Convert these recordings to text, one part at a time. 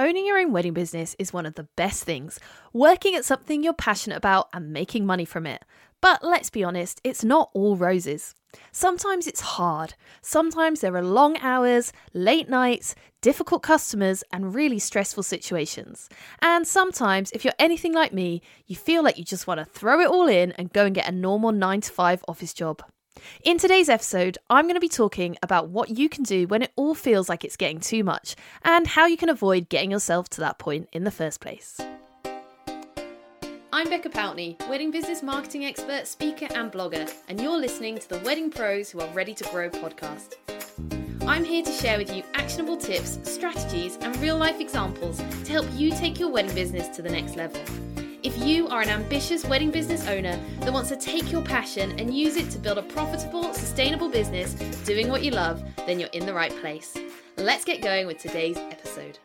Owning your own wedding business is one of the best things. Working at something you're passionate about and making money from it. But let's be honest, it's not all roses. Sometimes it's hard. Sometimes there are long hours, late nights, difficult customers, and really stressful situations. And sometimes, if you're anything like me, you feel like you just want to throw it all in and go and get a normal 9 to 5 office job. In today's episode, I'm going to be talking about what you can do when it all feels like it's getting too much and how you can avoid getting yourself to that point in the first place. I'm Becca Pountney, wedding business marketing expert, speaker, and blogger, and you're listening to the Wedding Pros Who Are Ready to Grow podcast. I'm here to share with you actionable tips, strategies, and real life examples to help you take your wedding business to the next level. If you are an ambitious wedding business owner that wants to take your passion and use it to build a profitable, sustainable business doing what you love, then you're in the right place. Let's get going with today's episode.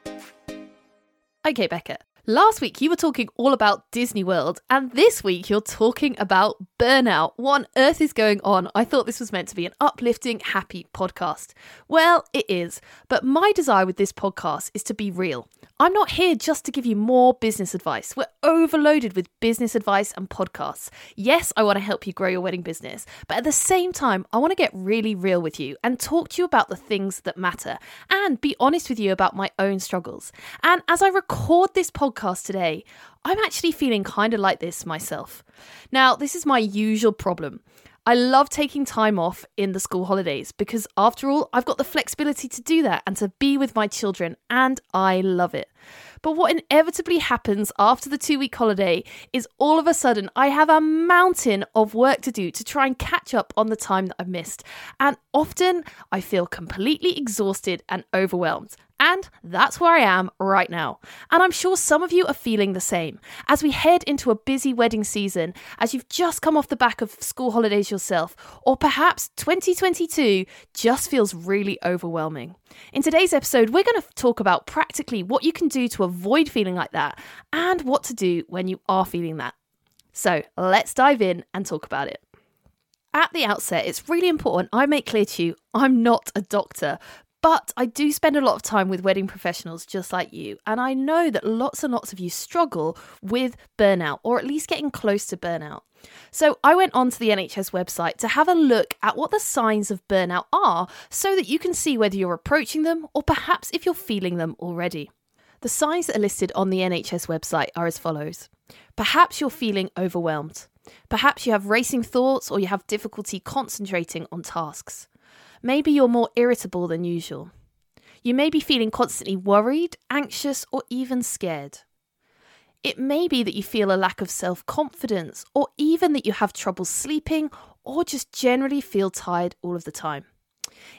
Okay, Becca. Last week you were talking all about Disney World, and this week you're talking about burnout. What on earth is going on? I thought this was meant to be an uplifting, happy podcast. Well, it is, but my desire with this podcast is to be real. I'm not here just to give you more business advice. We're overloaded with business advice and podcasts. Yes, I want to help you grow your wedding business, but at the same time, I want to get really real with you and talk to you about the things that matter and be honest with you about my own struggles. And as I record this podcast today, I'm actually feeling kind of like this myself. Now, this is my usual problem. I love taking time off in the school holidays because, after all, I've got the flexibility to do that and to be with my children, and I love it. But what inevitably happens after the two week holiday is all of a sudden I have a mountain of work to do to try and catch up on the time that I've missed. And often I feel completely exhausted and overwhelmed. And that's where I am right now. And I'm sure some of you are feeling the same. As we head into a busy wedding season, as you've just come off the back of school holidays yourself, or perhaps 2022 just feels really overwhelming. In today's episode, we're going to talk about practically what you can do to avoid feeling like that and what to do when you are feeling that. So let's dive in and talk about it. At the outset, it's really important I make clear to you I'm not a doctor, but I do spend a lot of time with wedding professionals just like you, and I know that lots and lots of you struggle with burnout, or at least getting close to burnout. So I went onto the NHS website to have a look at what the signs of burnout are so that you can see whether you're approaching them or perhaps if you're feeling them already. The signs that are listed on the NHS website are as follows Perhaps you're feeling overwhelmed. Perhaps you have racing thoughts or you have difficulty concentrating on tasks. Maybe you're more irritable than usual. You may be feeling constantly worried, anxious, or even scared. It may be that you feel a lack of self confidence, or even that you have trouble sleeping, or just generally feel tired all of the time.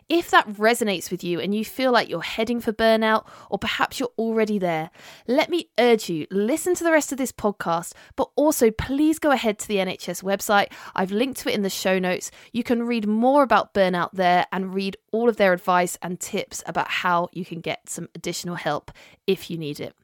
If that resonates with you and you feel like you're heading for burnout, or perhaps you're already there, let me urge you listen to the rest of this podcast, but also please go ahead to the NHS website. I've linked to it in the show notes. You can read more about burnout there and read all of their advice and tips about how you can get some additional help if you need it.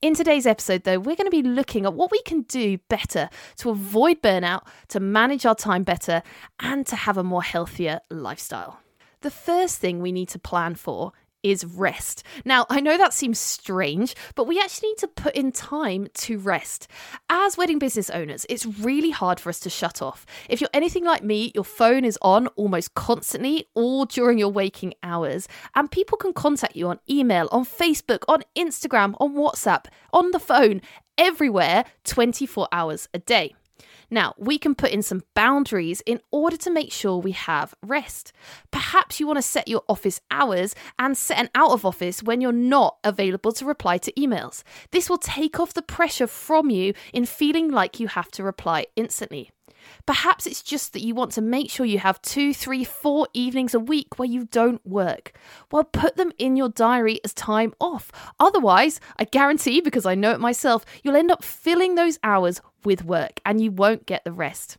In today's episode, though, we're going to be looking at what we can do better to avoid burnout, to manage our time better, and to have a more healthier lifestyle. The first thing we need to plan for is rest. Now, I know that seems strange, but we actually need to put in time to rest. As wedding business owners, it's really hard for us to shut off. If you're anything like me, your phone is on almost constantly, all during your waking hours, and people can contact you on email, on Facebook, on Instagram, on WhatsApp, on the phone, everywhere 24 hours a day. Now, we can put in some boundaries in order to make sure we have rest. Perhaps you want to set your office hours and set an out of office when you're not available to reply to emails. This will take off the pressure from you in feeling like you have to reply instantly. Perhaps it's just that you want to make sure you have two, three, four evenings a week where you don't work. Well, put them in your diary as time off. Otherwise, I guarantee, because I know it myself, you'll end up filling those hours with work and you won't get the rest.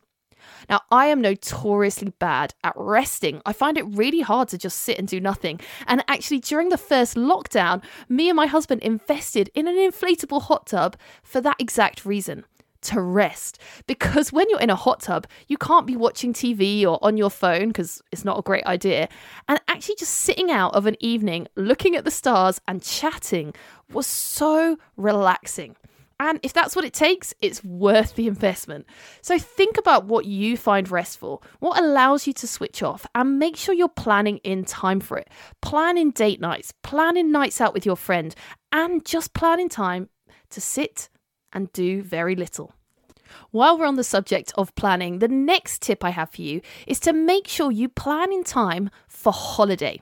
Now, I am notoriously bad at resting. I find it really hard to just sit and do nothing. And actually, during the first lockdown, me and my husband invested in an inflatable hot tub for that exact reason to rest. Because when you're in a hot tub, you can't be watching TV or on your phone because it's not a great idea. And actually, just sitting out of an evening, looking at the stars and chatting was so relaxing. And if that's what it takes, it's worth the investment. So think about what you find restful, what allows you to switch off, and make sure you're planning in time for it. Plan in date nights, plan in nights out with your friend, and just plan in time to sit and do very little. While we're on the subject of planning, the next tip I have for you is to make sure you plan in time for holiday.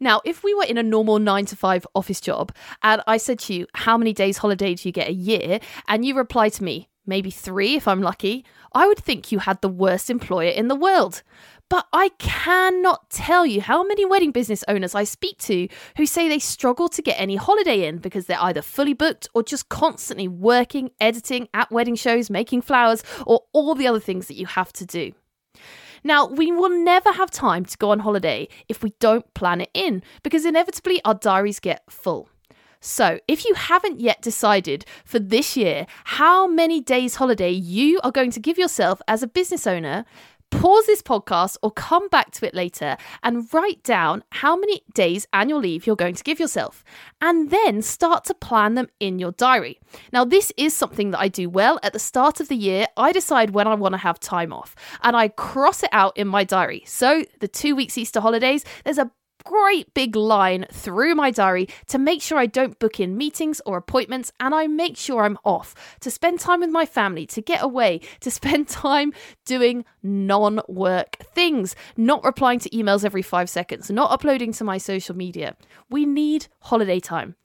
Now, if we were in a normal nine to five office job and I said to you, How many days holiday do you get a year? and you reply to me, Maybe three if I'm lucky, I would think you had the worst employer in the world. But I cannot tell you how many wedding business owners I speak to who say they struggle to get any holiday in because they're either fully booked or just constantly working, editing, at wedding shows, making flowers, or all the other things that you have to do. Now, we will never have time to go on holiday if we don't plan it in because inevitably our diaries get full. So, if you haven't yet decided for this year how many days holiday you are going to give yourself as a business owner, pause this podcast or come back to it later and write down how many days annual leave you're going to give yourself and then start to plan them in your diary. Now, this is something that I do well. At the start of the year, I decide when I want to have time off and I cross it out in my diary. So, the two weeks Easter holidays, there's a great big line through my diary to make sure I don't book in meetings or appointments and I make sure I'm off to spend time with my family, to get away, to spend time doing non work things, not replying to emails every five seconds, not uploading to my social media. We need holiday time.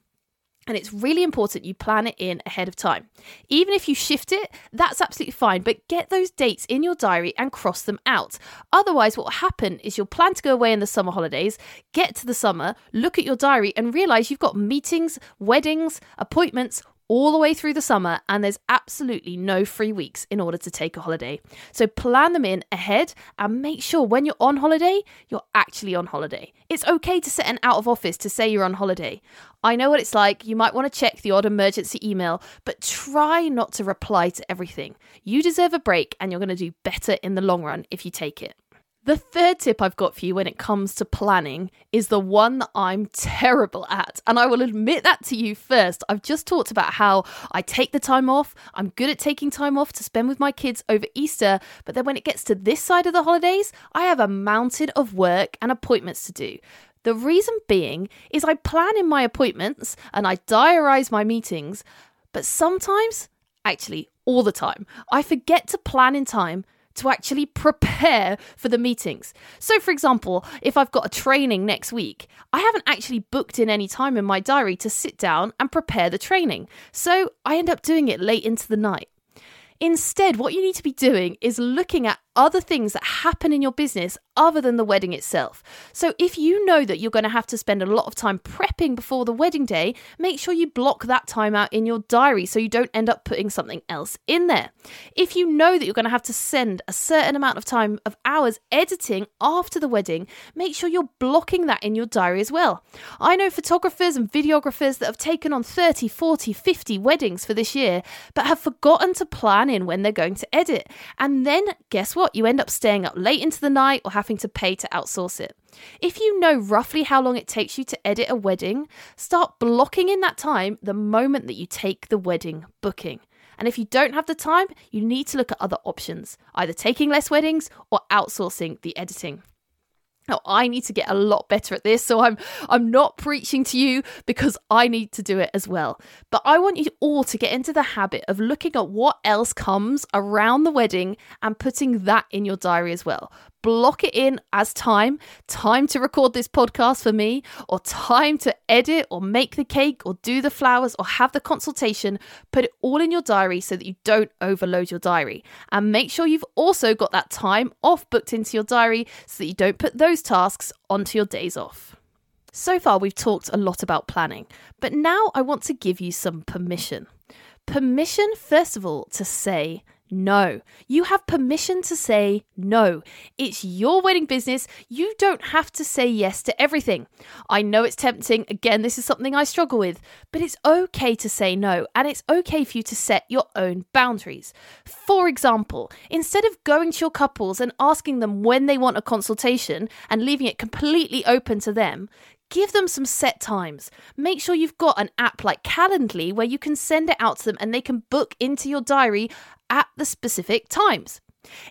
And it's really important you plan it in ahead of time. Even if you shift it, that's absolutely fine, but get those dates in your diary and cross them out. Otherwise, what will happen is you'll plan to go away in the summer holidays, get to the summer, look at your diary, and realize you've got meetings, weddings, appointments, all the way through the summer, and there's absolutely no free weeks in order to take a holiday. So plan them in ahead and make sure when you're on holiday, you're actually on holiday. It's okay to set an out of office to say you're on holiday. I know what it's like. You might want to check the odd emergency email, but try not to reply to everything. You deserve a break, and you're going to do better in the long run if you take it. The third tip I've got for you when it comes to planning is the one that I'm terrible at. And I will admit that to you first. I've just talked about how I take the time off. I'm good at taking time off to spend with my kids over Easter. But then when it gets to this side of the holidays, I have a mountain of work and appointments to do. The reason being is I plan in my appointments and I diarize my meetings. But sometimes, actually, all the time, I forget to plan in time to actually prepare for the meetings. So, for example, if I've got a training next week, I haven't actually booked in any time in my diary to sit down and prepare the training. So, I end up doing it late into the night. Instead, what you need to be doing is looking at other things that happen in your business other than the wedding itself. So, if you know that you're going to have to spend a lot of time prepping before the wedding day, make sure you block that time out in your diary so you don't end up putting something else in there. If you know that you're going to have to send a certain amount of time of hours editing after the wedding, make sure you're blocking that in your diary as well. I know photographers and videographers that have taken on 30, 40, 50 weddings for this year, but have forgotten to plan in when they're going to edit. And then, guess what? What? You end up staying up late into the night or having to pay to outsource it. If you know roughly how long it takes you to edit a wedding, start blocking in that time the moment that you take the wedding booking. And if you don't have the time, you need to look at other options, either taking less weddings or outsourcing the editing. Now I need to get a lot better at this, so I'm I'm not preaching to you because I need to do it as well. But I want you all to get into the habit of looking at what else comes around the wedding and putting that in your diary as well block it in as time time to record this podcast for me, or time to edit or make the cake or do the flowers or have the consultation. Put it all in your diary so that you don't overload your diary. And make sure you've also got that time off booked into your diary so that you don't put those tasks onto your days off. So far, we've talked a lot about planning, but now I want to give you some permission. Permission, first of all, to say no. You have permission to say no. It's your wedding business. You don't have to say yes to everything. I know it's tempting. Again, this is something I struggle with, but it's okay to say no, and it's okay for you to set your own boundaries. For example, instead of going to your couples and asking them when they want a consultation and leaving it completely open to them, Give them some set times. Make sure you've got an app like Calendly where you can send it out to them and they can book into your diary at the specific times.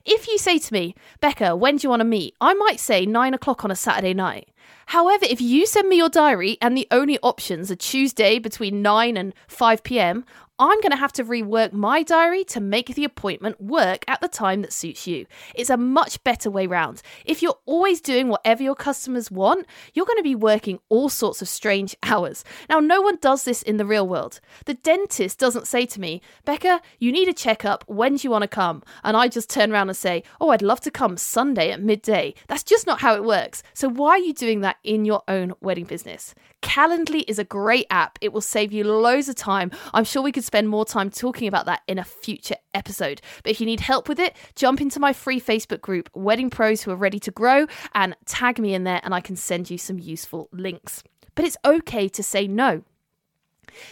If you say to me, Becca, when do you want to meet? I might say nine o'clock on a Saturday night. However, if you send me your diary and the only options are Tuesday between 9 and 5 pm, I'm going to have to rework my diary to make the appointment work at the time that suits you. It's a much better way round. If you're always doing whatever your customers want, you're going to be working all sorts of strange hours. Now, no one does this in the real world. The dentist doesn't say to me, Becca, you need a checkup. When do you want to come? And I just turn around and say, Oh, I'd love to come Sunday at midday. That's just not how it works. So, why are you doing that in your own wedding business? Calendly is a great app. It will save you loads of time. I'm sure we could spend more time talking about that in a future episode. But if you need help with it, jump into my free Facebook group, Wedding Pros Who Are Ready to Grow, and tag me in there, and I can send you some useful links. But it's okay to say no.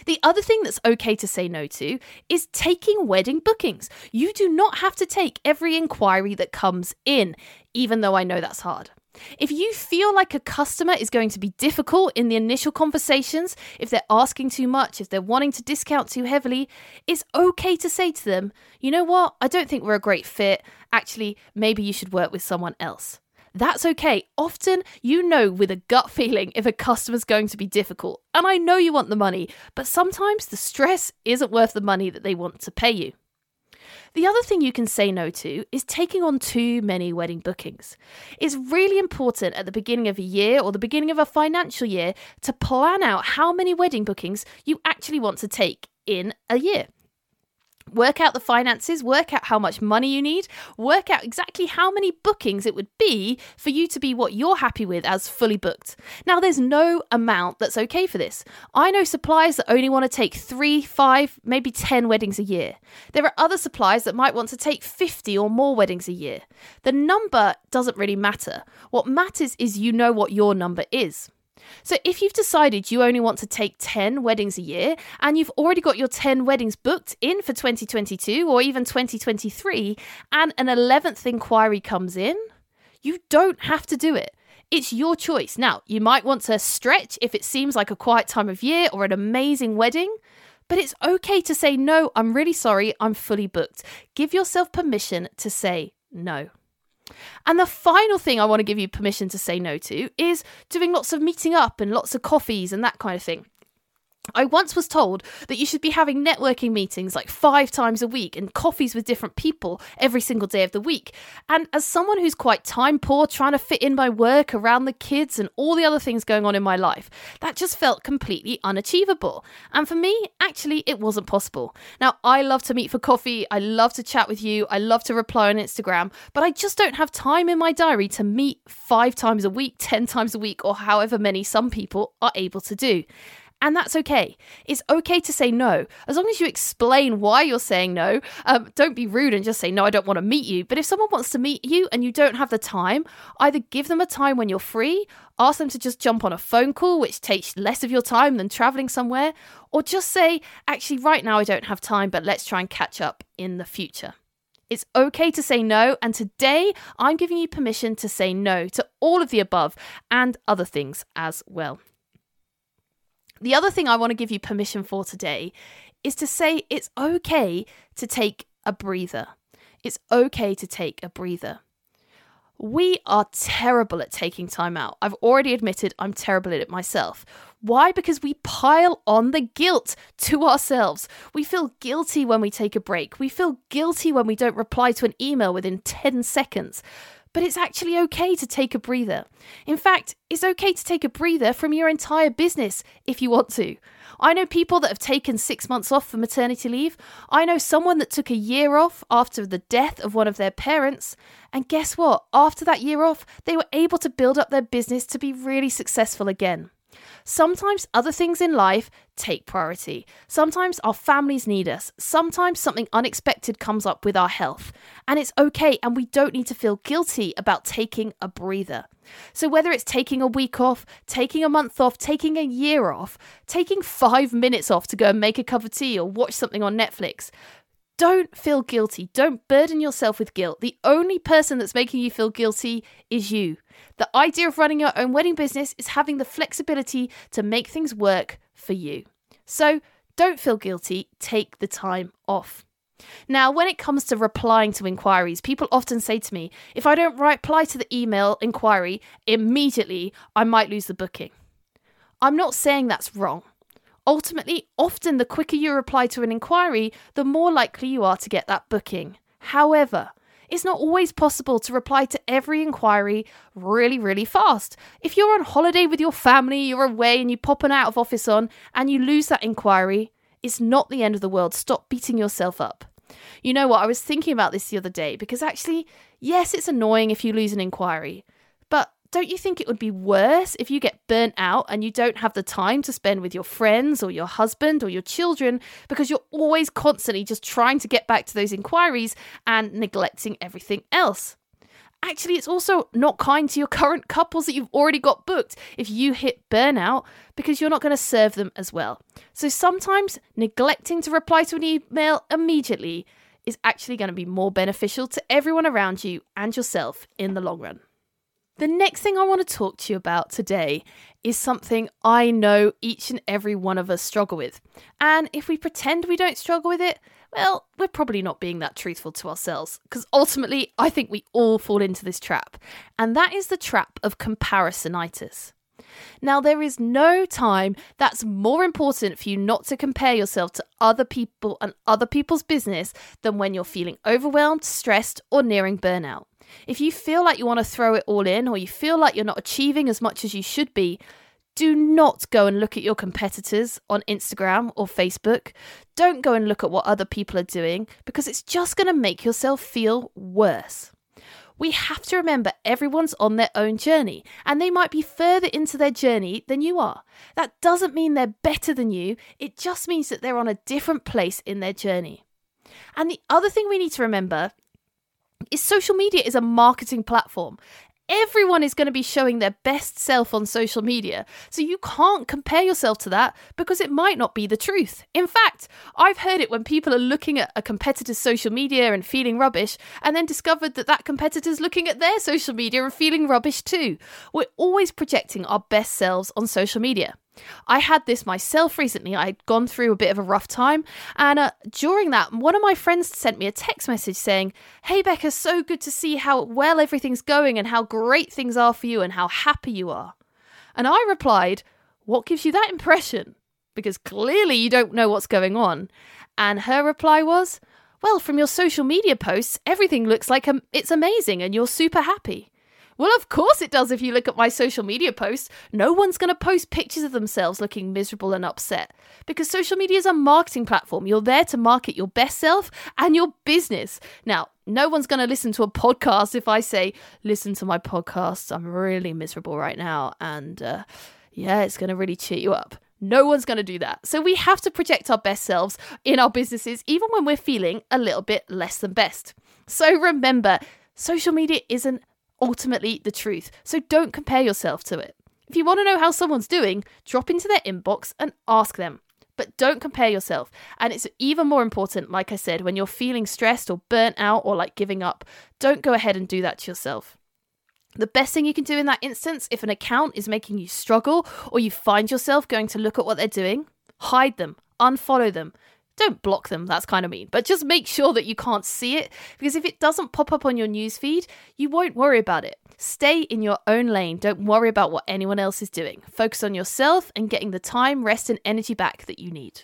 The other thing that's okay to say no to is taking wedding bookings. You do not have to take every inquiry that comes in, even though I know that's hard. If you feel like a customer is going to be difficult in the initial conversations, if they're asking too much, if they're wanting to discount too heavily, it's okay to say to them, you know what, I don't think we're a great fit. Actually, maybe you should work with someone else. That's okay. Often you know with a gut feeling if a customer's going to be difficult. And I know you want the money, but sometimes the stress isn't worth the money that they want to pay you. The other thing you can say no to is taking on too many wedding bookings. It's really important at the beginning of a year or the beginning of a financial year to plan out how many wedding bookings you actually want to take in a year. Work out the finances, work out how much money you need, work out exactly how many bookings it would be for you to be what you're happy with as fully booked. Now, there's no amount that's okay for this. I know suppliers that only want to take three, five, maybe 10 weddings a year. There are other suppliers that might want to take 50 or more weddings a year. The number doesn't really matter. What matters is you know what your number is. So if you've decided you only want to take 10 weddings a year and you've already got your 10 weddings booked in for 2022 or even 2023 and an 11th inquiry comes in, you don't have to do it. It's your choice. Now, you might want to stretch if it seems like a quiet time of year or an amazing wedding, but it's okay to say, no, I'm really sorry, I'm fully booked. Give yourself permission to say no. And the final thing I want to give you permission to say no to is doing lots of meeting up and lots of coffees and that kind of thing. I once was told that you should be having networking meetings like five times a week and coffees with different people every single day of the week. And as someone who's quite time poor, trying to fit in my work around the kids and all the other things going on in my life, that just felt completely unachievable. And for me, actually, it wasn't possible. Now, I love to meet for coffee, I love to chat with you, I love to reply on Instagram, but I just don't have time in my diary to meet five times a week, 10 times a week, or however many some people are able to do. And that's okay. It's okay to say no, as long as you explain why you're saying no. Um, don't be rude and just say, no, I don't want to meet you. But if someone wants to meet you and you don't have the time, either give them a time when you're free, ask them to just jump on a phone call, which takes less of your time than traveling somewhere, or just say, actually, right now I don't have time, but let's try and catch up in the future. It's okay to say no, and today I'm giving you permission to say no to all of the above and other things as well. The other thing I want to give you permission for today is to say it's okay to take a breather. It's okay to take a breather. We are terrible at taking time out. I've already admitted I'm terrible at it myself. Why? Because we pile on the guilt to ourselves. We feel guilty when we take a break. We feel guilty when we don't reply to an email within 10 seconds but it's actually okay to take a breather. In fact, it's okay to take a breather from your entire business if you want to. I know people that have taken six months off for maternity leave. I know someone that took a year off after the death of one of their parents. And guess what? After that year off, they were able to build up their business to be really successful again. Sometimes other things in life take priority. Sometimes our families need us. Sometimes something unexpected comes up with our health. And it's okay, and we don't need to feel guilty about taking a breather. So, whether it's taking a week off, taking a month off, taking a year off, taking five minutes off to go and make a cup of tea or watch something on Netflix, don't feel guilty. Don't burden yourself with guilt. The only person that's making you feel guilty is you. The idea of running your own wedding business is having the flexibility to make things work for you. So don't feel guilty. Take the time off. Now, when it comes to replying to inquiries, people often say to me, if I don't reply to the email inquiry immediately, I might lose the booking. I'm not saying that's wrong. Ultimately, often the quicker you reply to an inquiry, the more likely you are to get that booking. However, it's not always possible to reply to every inquiry really, really fast. If you're on holiday with your family, you're away and you pop an out of office on and you lose that inquiry, it's not the end of the world. Stop beating yourself up. You know what? I was thinking about this the other day because actually, yes, it's annoying if you lose an inquiry, don't you think it would be worse if you get burnt out and you don't have the time to spend with your friends or your husband or your children because you're always constantly just trying to get back to those inquiries and neglecting everything else? Actually, it's also not kind to your current couples that you've already got booked if you hit burnout because you're not going to serve them as well. So sometimes neglecting to reply to an email immediately is actually going to be more beneficial to everyone around you and yourself in the long run. The next thing I want to talk to you about today is something I know each and every one of us struggle with. And if we pretend we don't struggle with it, well, we're probably not being that truthful to ourselves. Because ultimately, I think we all fall into this trap. And that is the trap of comparisonitis. Now, there is no time that's more important for you not to compare yourself to other people and other people's business than when you're feeling overwhelmed, stressed, or nearing burnout. If you feel like you want to throw it all in or you feel like you're not achieving as much as you should be, do not go and look at your competitors on Instagram or Facebook. Don't go and look at what other people are doing because it's just going to make yourself feel worse. We have to remember everyone's on their own journey and they might be further into their journey than you are. That doesn't mean they're better than you, it just means that they're on a different place in their journey. And the other thing we need to remember is social media is a marketing platform. Everyone is going to be showing their best self on social media. So you can't compare yourself to that because it might not be the truth. In fact, I've heard it when people are looking at a competitor's social media and feeling rubbish, and then discovered that that competitor's looking at their social media and feeling rubbish too. We're always projecting our best selves on social media. I had this myself recently. I'd gone through a bit of a rough time. And uh, during that, one of my friends sent me a text message saying, Hey, Becca, so good to see how well everything's going and how great things are for you and how happy you are. And I replied, What gives you that impression? Because clearly you don't know what's going on. And her reply was, Well, from your social media posts, everything looks like it's amazing and you're super happy. Well, of course it does if you look at my social media posts. No one's going to post pictures of themselves looking miserable and upset because social media is a marketing platform. You're there to market your best self and your business. Now, no one's going to listen to a podcast if I say, listen to my podcast. I'm really miserable right now. And uh, yeah, it's going to really cheer you up. No one's going to do that. So we have to project our best selves in our businesses, even when we're feeling a little bit less than best. So remember, social media isn't ultimately the truth. So don't compare yourself to it. If you want to know how someone's doing, drop into their inbox and ask them. But don't compare yourself. And it's even more important, like I said, when you're feeling stressed or burnt out or like giving up, don't go ahead and do that to yourself. The best thing you can do in that instance, if an account is making you struggle or you find yourself going to look at what they're doing, hide them, unfollow them, don't block them, that's kind of mean, but just make sure that you can't see it because if it doesn't pop up on your newsfeed, you won't worry about it. Stay in your own lane, don't worry about what anyone else is doing. Focus on yourself and getting the time, rest, and energy back that you need.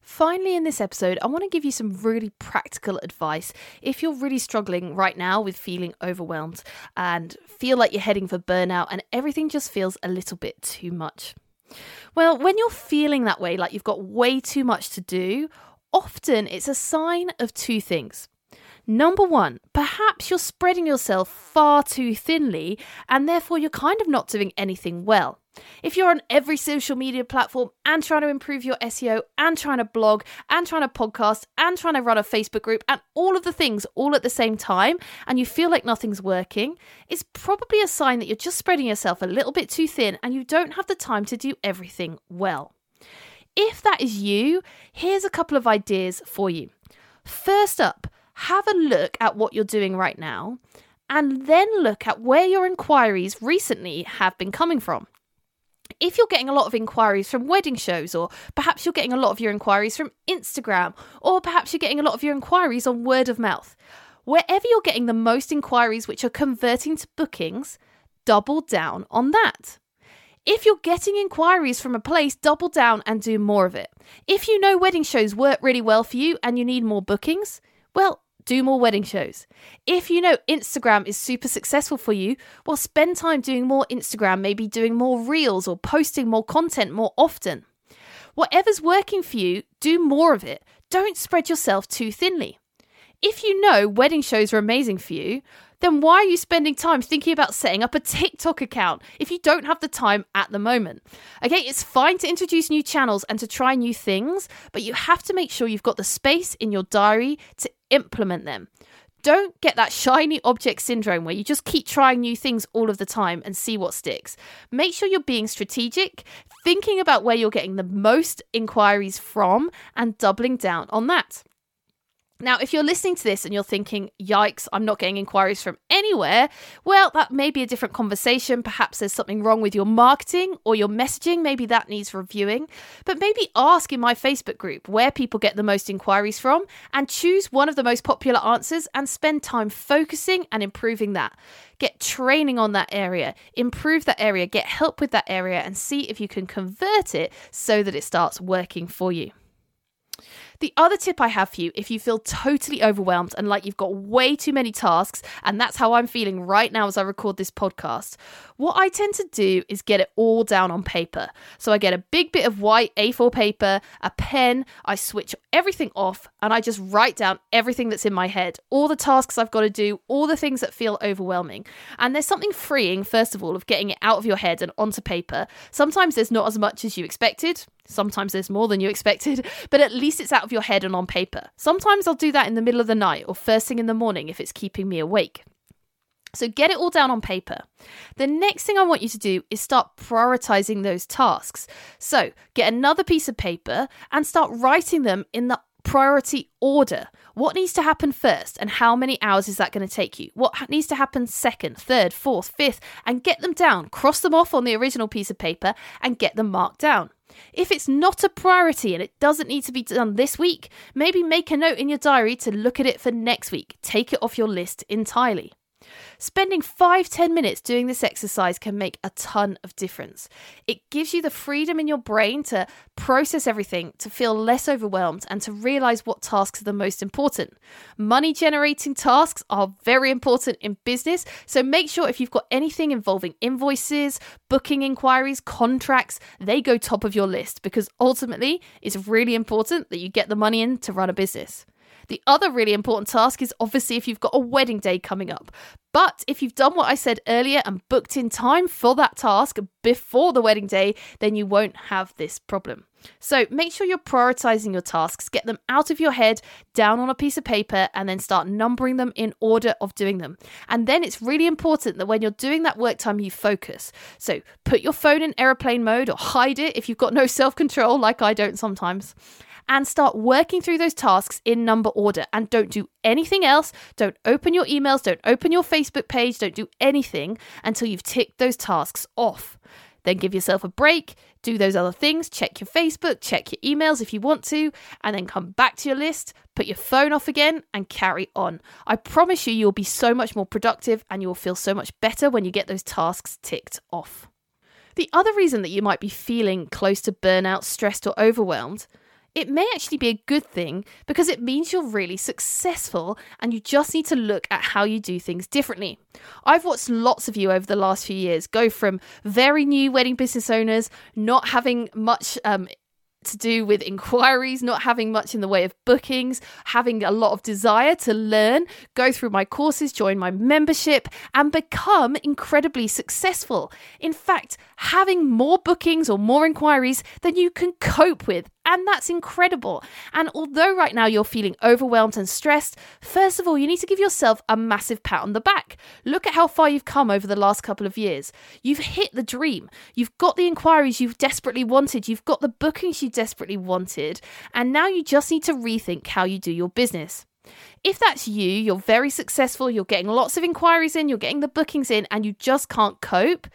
Finally, in this episode, I want to give you some really practical advice if you're really struggling right now with feeling overwhelmed and feel like you're heading for burnout and everything just feels a little bit too much. Well, when you're feeling that way, like you've got way too much to do, often it's a sign of two things. Number one, perhaps you're spreading yourself far too thinly and therefore you're kind of not doing anything well. If you're on every social media platform and trying to improve your SEO and trying to blog and trying to podcast and trying to run a Facebook group and all of the things all at the same time and you feel like nothing's working, it's probably a sign that you're just spreading yourself a little bit too thin and you don't have the time to do everything well. If that is you, here's a couple of ideas for you. First up, have a look at what you're doing right now and then look at where your inquiries recently have been coming from if you're getting a lot of inquiries from wedding shows, or perhaps you're getting a lot of your inquiries from Instagram, or perhaps you're getting a lot of your inquiries on word of mouth, wherever you're getting the most inquiries which are converting to bookings, double down on that. If you're getting inquiries from a place, double down and do more of it. If you know wedding shows work really well for you and you need more bookings, well, do more wedding shows. If you know Instagram is super successful for you, well, spend time doing more Instagram, maybe doing more reels or posting more content more often. Whatever's working for you, do more of it. Don't spread yourself too thinly. If you know wedding shows are amazing for you, then why are you spending time thinking about setting up a TikTok account if you don't have the time at the moment? Okay, it's fine to introduce new channels and to try new things, but you have to make sure you've got the space in your diary to implement them. Don't get that shiny object syndrome where you just keep trying new things all of the time and see what sticks. Make sure you're being strategic, thinking about where you're getting the most inquiries from, and doubling down on that. Now, if you're listening to this and you're thinking, yikes, I'm not getting inquiries from anywhere, well, that may be a different conversation. Perhaps there's something wrong with your marketing or your messaging. Maybe that needs reviewing. But maybe ask in my Facebook group where people get the most inquiries from and choose one of the most popular answers and spend time focusing and improving that. Get training on that area, improve that area, get help with that area, and see if you can convert it so that it starts working for you. The other tip I have for you, if you feel totally overwhelmed and like you've got way too many tasks, and that's how I'm feeling right now as I record this podcast, what I tend to do is get it all down on paper. So I get a big bit of white A4 paper, a pen, I switch everything off, and I just write down everything that's in my head, all the tasks I've got to do, all the things that feel overwhelming. And there's something freeing, first of all, of getting it out of your head and onto paper. Sometimes there's not as much as you expected. Sometimes there's more than you expected, but at least it's out of your head and on paper. Sometimes I'll do that in the middle of the night or first thing in the morning if it's keeping me awake. So get it all down on paper. The next thing I want you to do is start prioritizing those tasks. So get another piece of paper and start writing them in the priority order. What needs to happen first and how many hours is that going to take you? What needs to happen second, third, fourth, fifth, and get them down. Cross them off on the original piece of paper and get them marked down. If it's not a priority and it doesn't need to be done this week, maybe make a note in your diary to look at it for next week. Take it off your list entirely. Spending five ten minutes doing this exercise can make a ton of difference. It gives you the freedom in your brain to process everything, to feel less overwhelmed, and to realize what tasks are the most important. Money generating tasks are very important in business, so make sure if you've got anything involving invoices, booking inquiries, contracts, they go top of your list because ultimately it's really important that you get the money in to run a business. The other really important task is obviously if you've got a wedding day coming up. But if you've done what I said earlier and booked in time for that task before the wedding day, then you won't have this problem. So make sure you're prioritizing your tasks, get them out of your head, down on a piece of paper, and then start numbering them in order of doing them. And then it's really important that when you're doing that work time, you focus. So put your phone in airplane mode or hide it if you've got no self control, like I don't sometimes and start working through those tasks in number order and don't do anything else. Don't open your emails, don't open your Facebook page, don't do anything until you've ticked those tasks off. Then give yourself a break, do those other things, check your Facebook, check your emails if you want to, and then come back to your list, put your phone off again, and carry on. I promise you, you'll be so much more productive and you'll feel so much better when you get those tasks ticked off. The other reason that you might be feeling close to burnout, stressed, or overwhelmed it may actually be a good thing because it means you're really successful and you just need to look at how you do things differently. I've watched lots of you over the last few years go from very new wedding business owners, not having much um, to do with inquiries, not having much in the way of bookings, having a lot of desire to learn, go through my courses, join my membership, and become incredibly successful. In fact, having more bookings or more inquiries than you can cope with. And that's incredible. And although right now you're feeling overwhelmed and stressed, first of all, you need to give yourself a massive pat on the back. Look at how far you've come over the last couple of years. You've hit the dream. You've got the inquiries you've desperately wanted. You've got the bookings you desperately wanted. And now you just need to rethink how you do your business. If that's you, you're very successful, you're getting lots of inquiries in, you're getting the bookings in, and you just can't cope,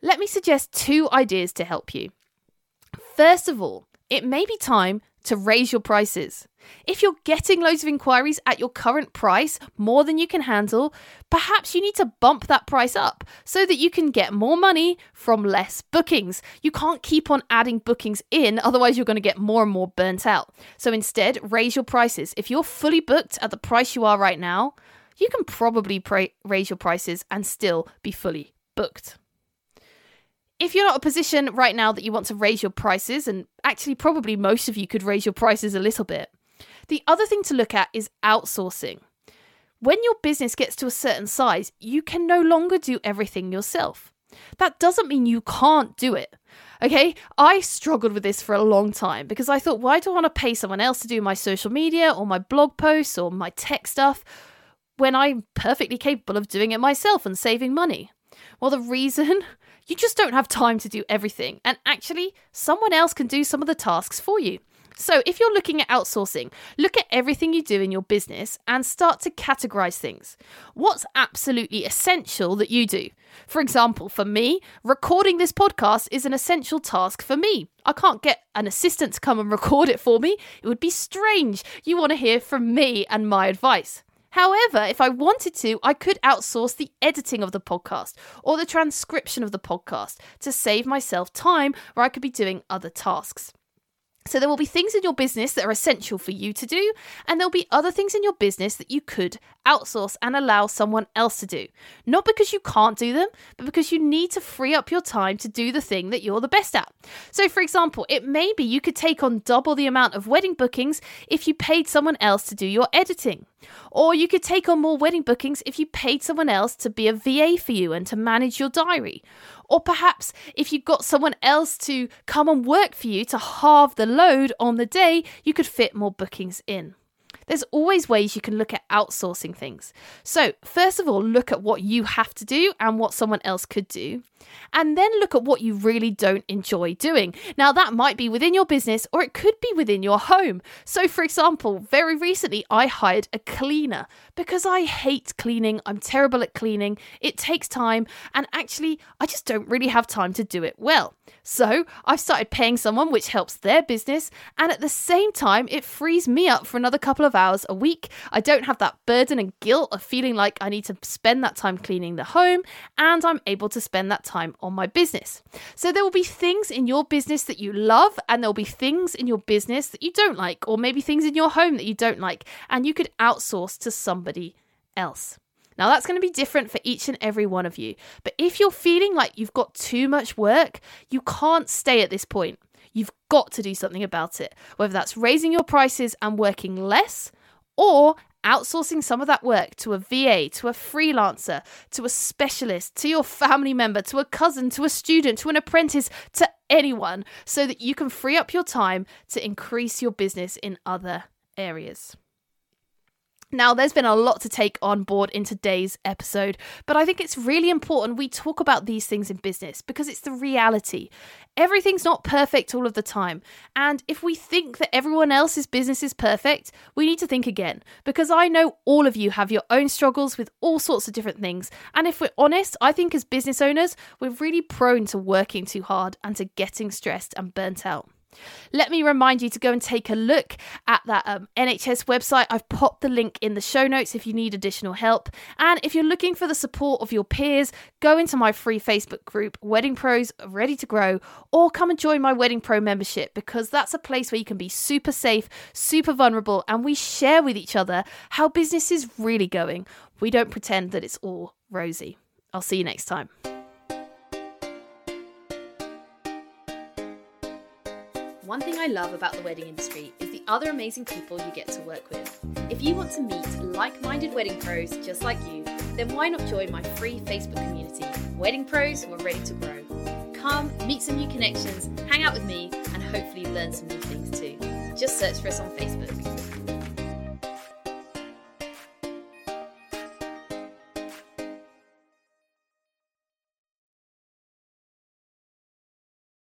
let me suggest two ideas to help you. First of all, it may be time to raise your prices. If you're getting loads of inquiries at your current price, more than you can handle, perhaps you need to bump that price up so that you can get more money from less bookings. You can't keep on adding bookings in, otherwise, you're going to get more and more burnt out. So instead, raise your prices. If you're fully booked at the price you are right now, you can probably pra- raise your prices and still be fully booked if you're not a position right now that you want to raise your prices, and actually, probably most of you could raise your prices a little bit, the other thing to look at is outsourcing. When your business gets to a certain size, you can no longer do everything yourself. That doesn't mean you can't do it. Okay, I struggled with this for a long time because I thought, why do I want to pay someone else to do my social media or my blog posts or my tech stuff when I'm perfectly capable of doing it myself and saving money? Well, the reason you just don't have time to do everything, and actually, someone else can do some of the tasks for you. So, if you're looking at outsourcing, look at everything you do in your business and start to categorize things. What's absolutely essential that you do? For example, for me, recording this podcast is an essential task for me. I can't get an assistant to come and record it for me. It would be strange. You want to hear from me and my advice. However, if I wanted to, I could outsource the editing of the podcast or the transcription of the podcast to save myself time where I could be doing other tasks. So, there will be things in your business that are essential for you to do, and there'll be other things in your business that you could outsource and allow someone else to do. Not because you can't do them, but because you need to free up your time to do the thing that you're the best at. So, for example, it may be you could take on double the amount of wedding bookings if you paid someone else to do your editing. Or you could take on more wedding bookings if you paid someone else to be a VA for you and to manage your diary. Or perhaps if you got someone else to come and work for you to halve the load on the day, you could fit more bookings in. There's always ways you can look at outsourcing things. So, first of all, look at what you have to do and what someone else could do. And then look at what you really don't enjoy doing. Now, that might be within your business or it could be within your home. So, for example, very recently I hired a cleaner because I hate cleaning. I'm terrible at cleaning. It takes time, and actually, I just don't really have time to do it well. So, I've started paying someone, which helps their business, and at the same time, it frees me up for another couple of hours a week. I don't have that burden and guilt of feeling like I need to spend that time cleaning the home, and I'm able to spend that time on my business. So, there will be things in your business that you love, and there'll be things in your business that you don't like, or maybe things in your home that you don't like, and you could outsource to somebody else. Now, that's going to be different for each and every one of you. But if you're feeling like you've got too much work, you can't stay at this point. You've got to do something about it, whether that's raising your prices and working less or outsourcing some of that work to a VA, to a freelancer, to a specialist, to your family member, to a cousin, to a student, to an apprentice, to anyone, so that you can free up your time to increase your business in other areas. Now, there's been a lot to take on board in today's episode, but I think it's really important we talk about these things in business because it's the reality. Everything's not perfect all of the time. And if we think that everyone else's business is perfect, we need to think again because I know all of you have your own struggles with all sorts of different things. And if we're honest, I think as business owners, we're really prone to working too hard and to getting stressed and burnt out. Let me remind you to go and take a look at that um, NHS website. I've popped the link in the show notes if you need additional help. And if you're looking for the support of your peers, go into my free Facebook group, Wedding Pros Ready to Grow, or come and join my Wedding Pro membership because that's a place where you can be super safe, super vulnerable, and we share with each other how business is really going. We don't pretend that it's all rosy. I'll see you next time. One thing I love about the wedding industry is the other amazing people you get to work with. If you want to meet like minded wedding pros just like you, then why not join my free Facebook community, Wedding Pros Who Are Ready to Grow? Come, meet some new connections, hang out with me, and hopefully learn some new things too. Just search for us on Facebook.